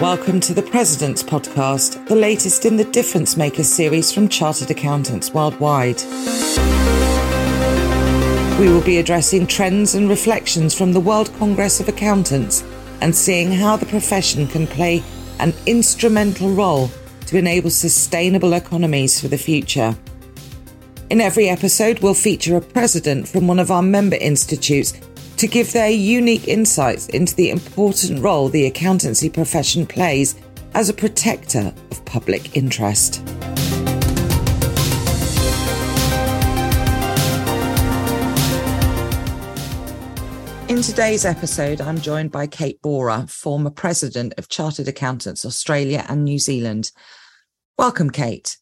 Welcome to the President's Podcast, the latest in the Difference Maker series from Chartered Accountants Worldwide. We will be addressing trends and reflections from the World Congress of Accountants and seeing how the profession can play an instrumental role to enable sustainable economies for the future. In every episode, we'll feature a president from one of our member institutes to give their unique insights into the important role the accountancy profession plays as a protector of public interest. In today's episode, I'm joined by Kate Boorer, former president of Chartered Accountants Australia and New Zealand. Welcome, Kate.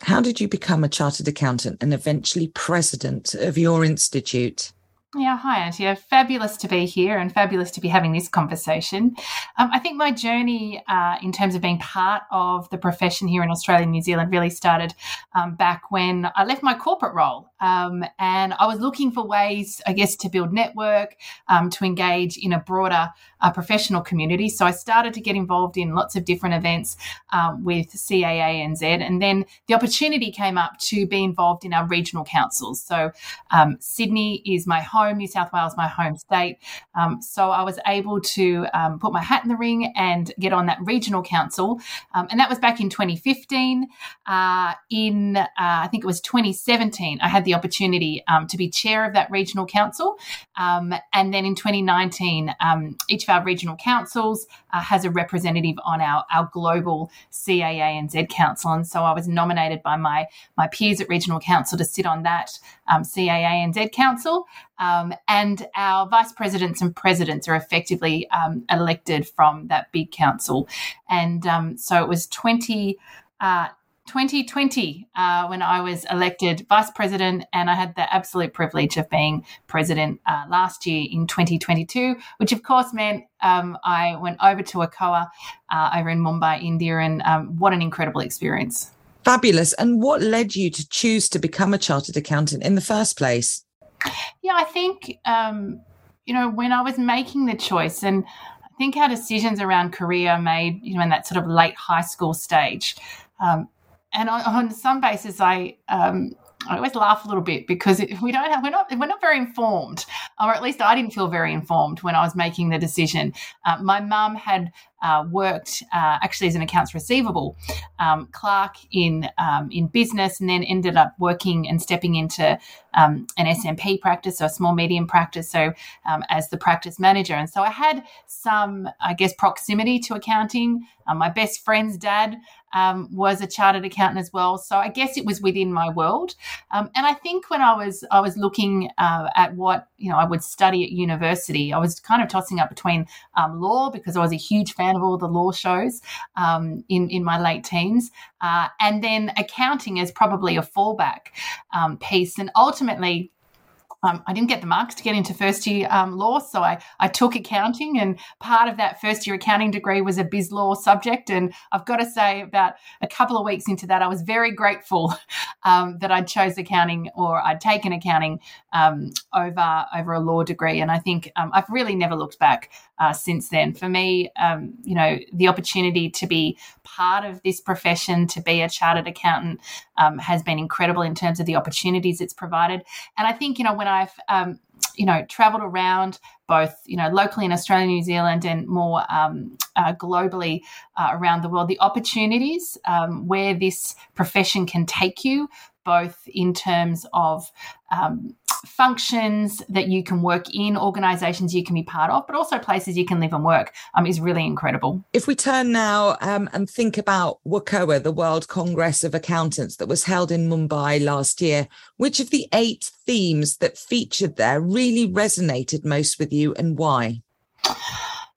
How did you become a chartered accountant and eventually president of your institute? Yeah, hi, Antje. Fabulous to be here and fabulous to be having this conversation. Um, I think my journey uh, in terms of being part of the profession here in Australia and New Zealand really started um, back when I left my corporate role. Um, and I was looking for ways, I guess, to build network, um, to engage in a broader uh, professional community. So I started to get involved in lots of different events um, with CAANZ. And then the opportunity came up to be involved in our regional councils. So um, Sydney is my home home, New South Wales, my home state. Um, so I was able to um, put my hat in the ring and get on that regional council. Um, and that was back in 2015. Uh, in, uh, I think it was 2017, I had the opportunity um, to be chair of that regional council. Um, and then in 2019, um, each of our regional councils uh, has a representative on our, our global CAANZ council. And so I was nominated by my, my peers at regional council to sit on that um, CAANZ council. Um, and our vice presidents and presidents are effectively um, elected from that big council. And um, so it was 20. Uh, 2020 uh, when I was elected vice president, and I had the absolute privilege of being president uh, last year in 2022, which of course meant um, I went over to ACOA uh, over in Mumbai, India, and um, what an incredible experience. Fabulous. And what led you to choose to become a chartered accountant in the first place? Yeah, I think, um, you know, when I was making the choice, and I think our decisions around career are made, you know, in that sort of late high school stage. Um, and on, on, some basis, I, um, I always laugh a little bit because we don't have, we're not we're not very informed, or at least I didn't feel very informed when I was making the decision. Uh, my mum had uh, worked uh, actually as an accounts receivable um, clerk in um, in business, and then ended up working and stepping into um, an SMP practice, so a small medium practice, so um, as the practice manager. And so I had some, I guess, proximity to accounting. Uh, my best friend's dad um, was a chartered accountant as well, so I guess it was within my world. Um, and I think when I was I was looking uh, at what you know I would study at university, I was kind of tossing up between law because I was a huge fan fan of all the law shows um, in in my late teens, uh, and then accounting is probably a fallback um, piece, and ultimately um, I didn't get the marks to get into first year um, law, so I, I took accounting, and part of that first year accounting degree was a biz law subject. And I've got to say, about a couple of weeks into that, I was very grateful um, that I'd chose accounting or I'd taken accounting um, over over a law degree. And I think um, I've really never looked back uh, since then. For me, um, you know, the opportunity to be part of this profession, to be a chartered accountant, has been incredible in terms of the opportunities it's provided. And I think, you know, when I've um, you know traveled around both you know locally in Australia, New Zealand, and more um, uh, globally uh, around the world, the opportunities um, where this profession can take you, both in terms of um, functions that you can work in, organizations you can be part of, but also places you can live and work um, is really incredible. If we turn now um, and think about WCOA, the World Congress of Accountants that was held in Mumbai last year, which of the eight themes that featured there really resonated most with you and why?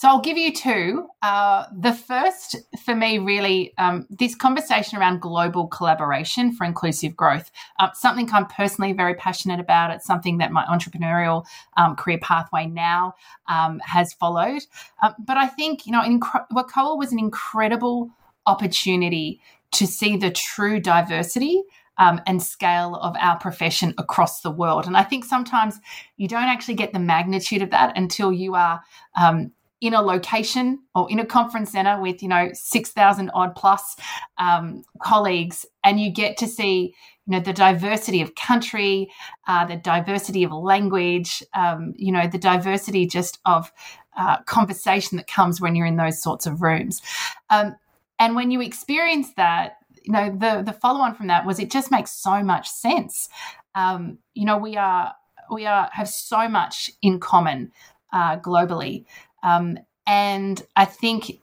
So I'll give you two. Uh, the first, for me, really, um, this conversation around global collaboration for inclusive growth, uh, something I'm personally very passionate about. It's something that my entrepreneurial um, career pathway now um, has followed. Uh, but I think, you know, inc- WCOA was an incredible opportunity to see the true diversity um, and scale of our profession across the world. And I think sometimes you don't actually get the magnitude of that until you are um, in a location or in a conference center with you know 6000 odd plus um, colleagues and you get to see you know the diversity of country uh, the diversity of language um, you know the diversity just of uh, conversation that comes when you're in those sorts of rooms. Um, and when you experience that you know the the follow on from that was it just makes so much sense. Um, you know we are we are have so much in common uh, globally um, and I think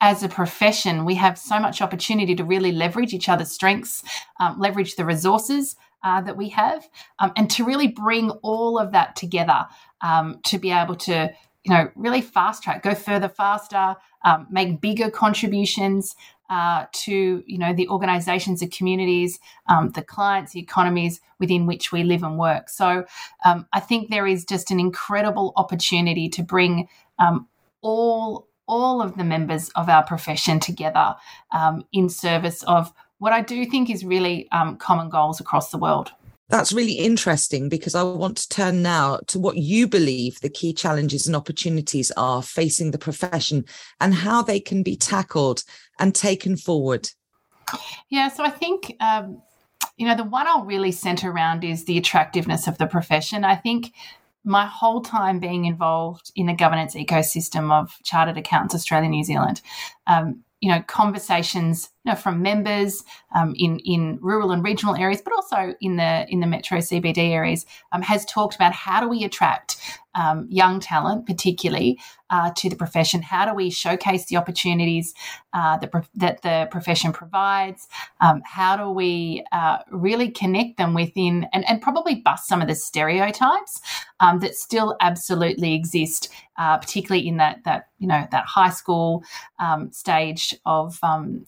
as a profession, we have so much opportunity to really leverage each other's strengths, um, leverage the resources uh, that we have, um, and to really bring all of that together um, to be able to, you know, really fast track, go further faster, um, make bigger contributions uh, to, you know, the organisations, the communities, um, the clients, the economies within which we live and work. So um, I think there is just an incredible opportunity to bring all all of the members of our profession together um, in service of what I do think is really um, common goals across the world. That's really interesting because I want to turn now to what you believe the key challenges and opportunities are facing the profession and how they can be tackled and taken forward. Yeah, so I think, um, you know, the one I'll really center around is the attractiveness of the profession. I think my whole time being involved in the governance ecosystem of Chartered Accountants Australia New Zealand, um, you know, conversations you know, from members um, in in rural and regional areas, but also in the in the metro CBD areas, um, has talked about how do we attract um, young talent, particularly uh, to the profession. How do we showcase the opportunities uh, that, that the profession provides? Um, how do we uh, really connect them within and, and probably bust some of the stereotypes um, that still absolutely exist, uh, particularly in that that you know that high school um, stage of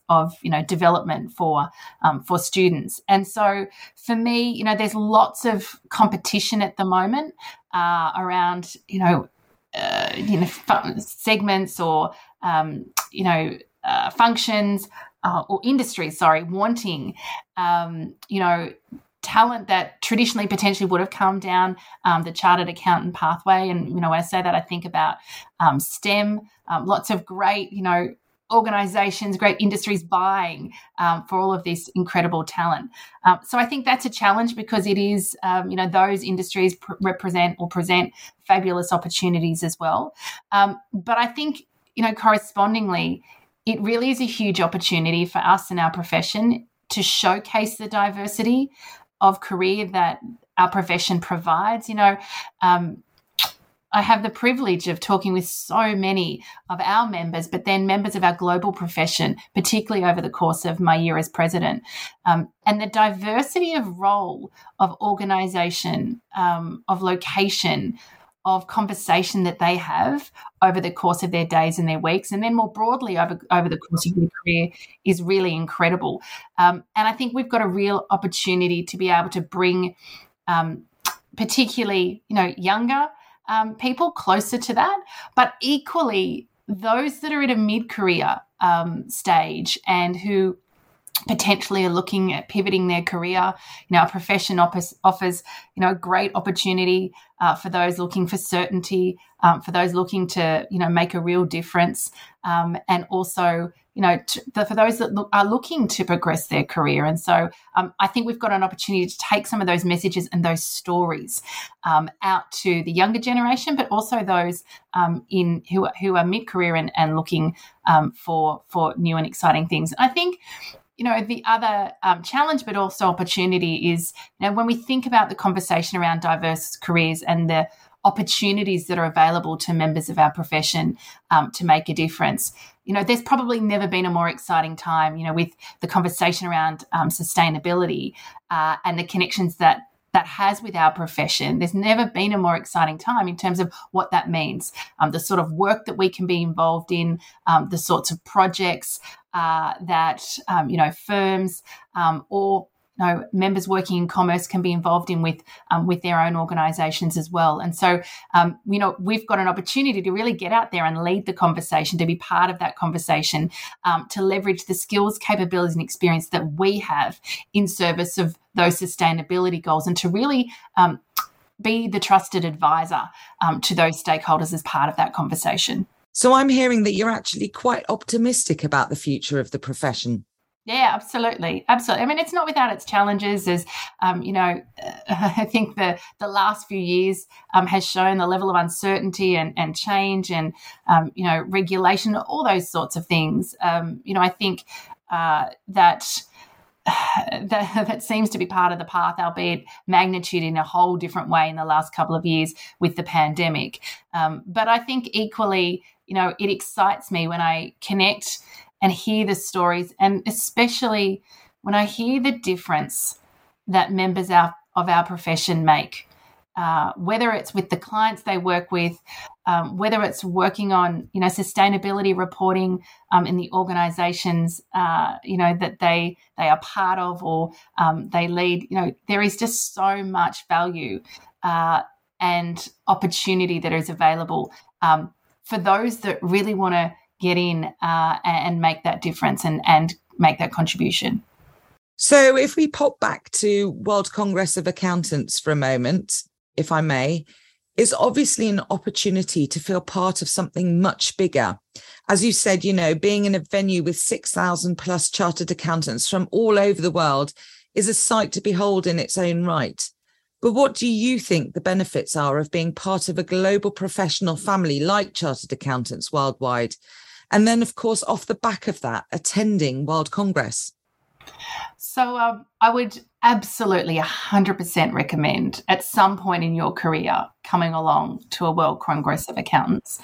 of you know development for um, for students. And so for me, you know, there's lots of competition at the moment uh, around you know uh, you know segments or um, you know uh, functions uh, or industries. Sorry, wanting um, you know talent that traditionally potentially would have come down um, the chartered accountant pathway. And, you know, when I say that, I think about um, STEM, um, lots of great, you know, organizations, great industries buying um, for all of this incredible talent. Um, so I think that's a challenge because it is, um, you know, those industries pr- represent or present fabulous opportunities as well. Um, but I think, you know, correspondingly, it really is a huge opportunity for us in our profession to showcase the diversity of career that our profession provides. You know, um, I have the privilege of talking with so many of our members, but then members of our global profession, particularly over the course of my year as president. Um, and the diversity of role, of organization, um, of location, of conversation that they have over the course of their days and their weeks, and then more broadly over, over the course of their career is really incredible. Um, and I think we've got a real opportunity to be able to bring, um, particularly, you know, younger um, people closer to that, but equally those that are at a mid career um, stage and who potentially are looking at pivoting their career. You know, our profession offers, offers you know, a great opportunity uh, for those looking for certainty, um, for those looking to, you know, make a real difference, um, and also, you know, to, the, for those that look, are looking to progress their career. And so, um, I think we've got an opportunity to take some of those messages and those stories um, out to the younger generation, but also those um, in who who are mid career and, and looking um, for for new and exciting things. I think you know, the other um, challenge, but also opportunity is, you know, when we think about the conversation around diverse careers and the opportunities that are available to members of our profession um, to make a difference. You know, there's probably never been a more exciting time, you know, with the conversation around um, sustainability uh, and the connections that that has with our profession. There's never been a more exciting time in terms of what that means, um, the sort of work that we can be involved in, um, the sorts of projects uh, that um, you know firms um, or you know, members working in commerce can be involved in with um, with their own organisations as well. And so, um, you know, we've got an opportunity to really get out there and lead the conversation, to be part of that conversation, um, to leverage the skills, capabilities, and experience that we have in service of those sustainability goals, and to really um, be the trusted advisor to those stakeholders as part of that conversation. So I'm hearing that you're actually quite optimistic about the future of the profession. Yeah, absolutely, absolutely. I mean, it's not without its challenges. As um, you know, uh, I think the the last few years um, has shown the level of uncertainty and, and change, and um, you know, regulation, all those sorts of things. Um, you know, I think uh, that. That, that seems to be part of the path, albeit magnitude in a whole different way in the last couple of years with the pandemic. Um, but I think equally, you know, it excites me when I connect and hear the stories, and especially when I hear the difference that members of our profession make. Uh, whether it's with the clients they work with, um, whether it's working on you know sustainability reporting um, in the organisations uh, you know that they they are part of or um, they lead, you know there is just so much value uh, and opportunity that is available um, for those that really want to get in uh, and make that difference and, and make that contribution. So, if we pop back to World Congress of Accountants for a moment, if I may, is obviously an opportunity to feel part of something much bigger. As you said, you know, being in a venue with 6,000 plus chartered accountants from all over the world is a sight to behold in its own right. But what do you think the benefits are of being part of a global professional family like chartered accountants worldwide? And then, of course, off the back of that, attending World Congress. So um, I would absolutely 100% recommend at some point in your career coming along to a World Congress of Accountants.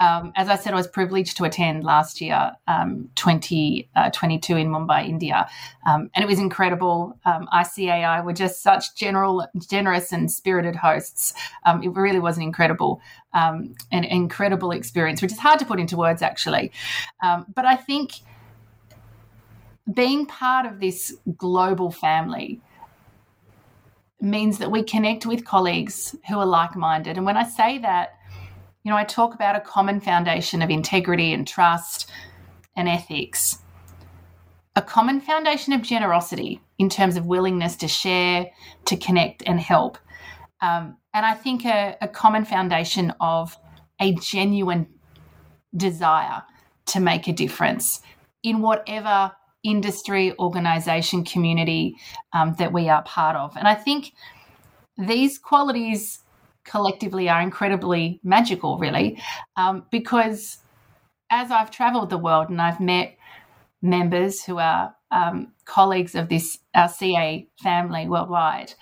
Um, as I said, I was privileged to attend last year, um, 2022 uh, in Mumbai, India, um, and it was incredible. Um, ICAI were just such general, generous and spirited hosts. Um, it really was an incredible, um, an incredible experience, which is hard to put into words, actually. but I think being part of this global family means that we connect with colleagues who are like minded. And when I say that, you know, I talk about a common foundation of integrity and trust and ethics, a common foundation of generosity in terms of willingness to share, to connect, and help. Um, and I think a, a common foundation of a genuine desire to make a difference in whatever industry, organization, community um, that we are part of. And I think these qualities collectively are incredibly magical, really, um, because as I've traveled the world and I've met members who are um, colleagues of this our CA family worldwide,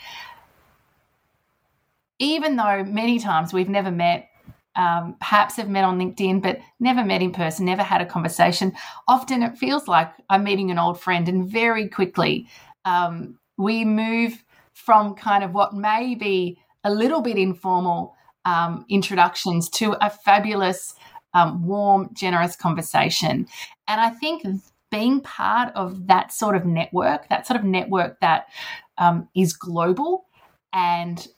even though many times we've never met um, perhaps have met on LinkedIn, but never met in person, never had a conversation. Often it feels like I'm meeting an old friend, and very quickly um, we move from kind of what may be a little bit informal um, introductions to a fabulous, um, warm, generous conversation. And I think being part of that sort of network, that sort of network that um, is global and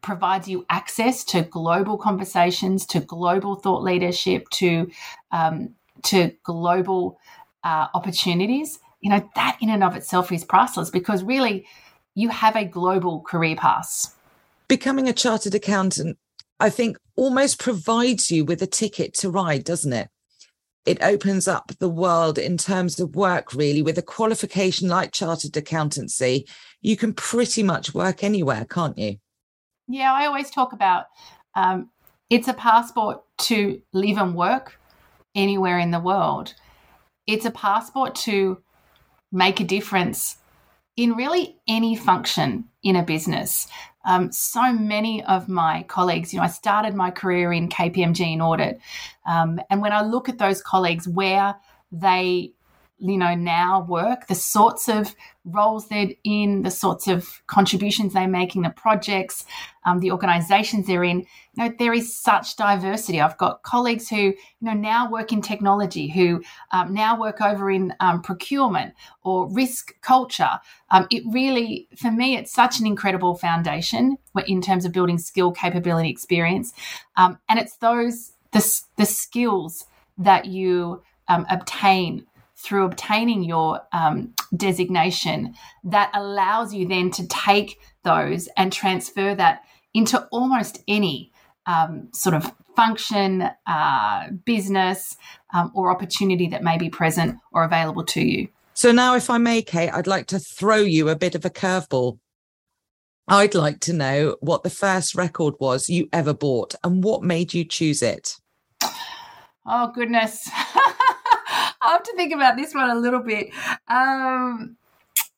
provides you access to global conversations, to global thought leadership, to um, to global uh, opportunities. You know that in and of itself is priceless because really you have a global career pass. Becoming a chartered accountant, I think, almost provides you with a ticket to ride, doesn't it? It opens up the world in terms of work, really. With a qualification like chartered accountancy, you can pretty much work anywhere, can't you? Yeah, I always talk about um, it's a passport to live and work anywhere in the world. It's a passport to make a difference in really any function in a business. Um, so many of my colleagues, you know, I started my career in KPMG in audit. Um, and when I look at those colleagues where they you know now work the sorts of roles they're in the sorts of contributions they're making the projects um, the organizations they're in you know there is such diversity. I've got colleagues who you know now work in technology who um, now work over in um, procurement or risk culture. Um, it really for me it's such an incredible foundation in terms of building skill capability experience. Um, and it's those the, the skills that you um, obtain through obtaining your um, designation that allows you then to take those and transfer that into almost any um, sort of function, uh, business, um, or opportunity that may be present or available to you. So, now, if I may, Kate, I'd like to throw you a bit of a curveball. I'd like to know what the first record was you ever bought and what made you choose it. Oh, goodness. I have to think about this one a little bit. Um,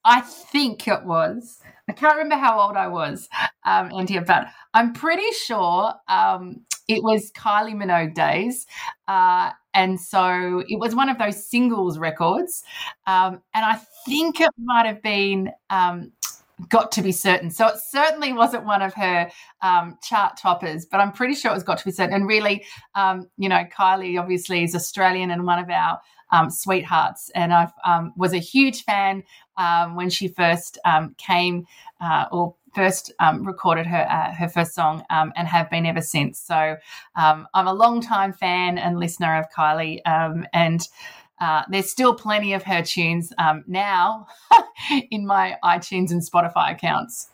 I think it was. I can't remember how old I was, um, Antje, but I'm pretty sure um, it was Kylie Minogue days. Uh, and so it was one of those singles records. Um, and I think it might have been um, got to be certain. So it certainly wasn't one of her um, chart toppers, but I'm pretty sure it was got to be certain. And really, um, you know, Kylie obviously is Australian and one of our um, sweethearts. And I um, was a huge fan um, when she first um, came uh, or first um, recorded her uh, her first song um, and have been ever since. So I'm a long time fan and listener of Kylie, and uh, there's still plenty of her tunes now in my iTunes and Spotify accounts.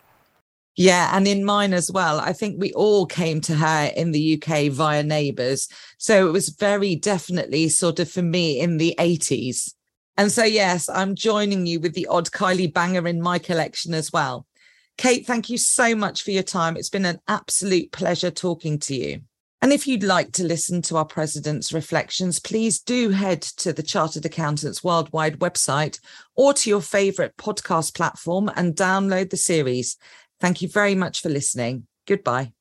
Yeah, and in mine as well. I think we all came to her in the UK via neighbours. So it was very definitely sort of for me in the 80s. And so, yes, I'm joining you with the odd Kylie banger in my collection as well. Kate, thank you so much for your time. It's been an absolute pleasure talking to you. And if you'd like to listen to our president's reflections, please do head to the Chartered Accountants Worldwide website or to your favourite podcast platform and download the series. Thank you very much for listening. Goodbye.